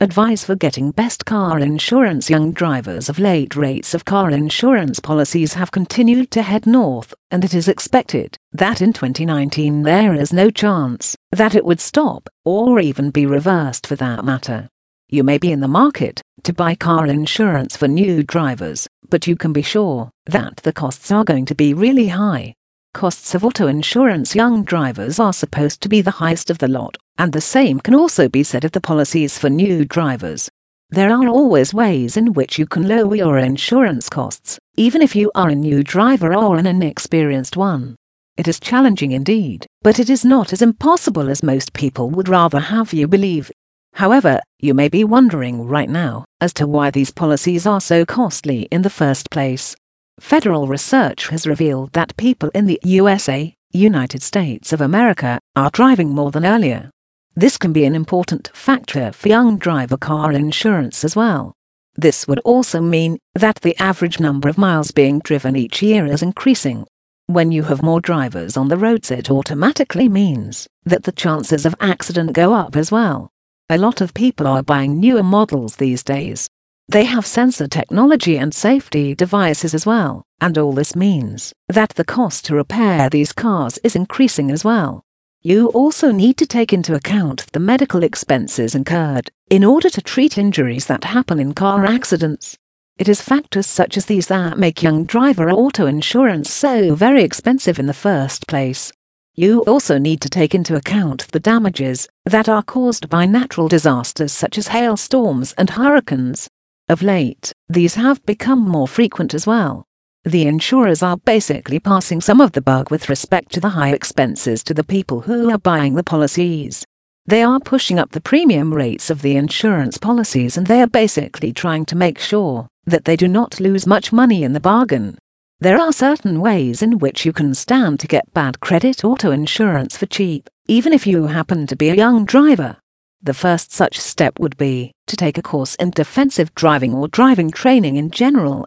Advice for getting best car insurance Young drivers of late rates of car insurance policies have continued to head north, and it is expected that in 2019 there is no chance that it would stop, or even be reversed for that matter. You may be in the market to buy car insurance for new drivers, but you can be sure that the costs are going to be really high. Costs of auto insurance young drivers are supposed to be the highest of the lot, and the same can also be said of the policies for new drivers. There are always ways in which you can lower your insurance costs, even if you are a new driver or an inexperienced one. It is challenging indeed, but it is not as impossible as most people would rather have you believe. However, you may be wondering right now as to why these policies are so costly in the first place. Federal research has revealed that people in the USA, United States of America, are driving more than earlier. This can be an important factor for young driver car insurance as well. This would also mean that the average number of miles being driven each year is increasing. When you have more drivers on the roads, it automatically means that the chances of accident go up as well. A lot of people are buying newer models these days, they have sensor technology and safety devices as well, and all this means that the cost to repair these cars is increasing as well. You also need to take into account the medical expenses incurred in order to treat injuries that happen in car accidents. It is factors such as these that make young driver auto insurance so very expensive in the first place. You also need to take into account the damages that are caused by natural disasters such as hailstorms and hurricanes. Of late, these have become more frequent as well. The insurers are basically passing some of the bug with respect to the high expenses to the people who are buying the policies. They are pushing up the premium rates of the insurance policies and they are basically trying to make sure that they do not lose much money in the bargain. There are certain ways in which you can stand to get bad credit auto insurance for cheap, even if you happen to be a young driver. The first such step would be to take a course in defensive driving or driving training in general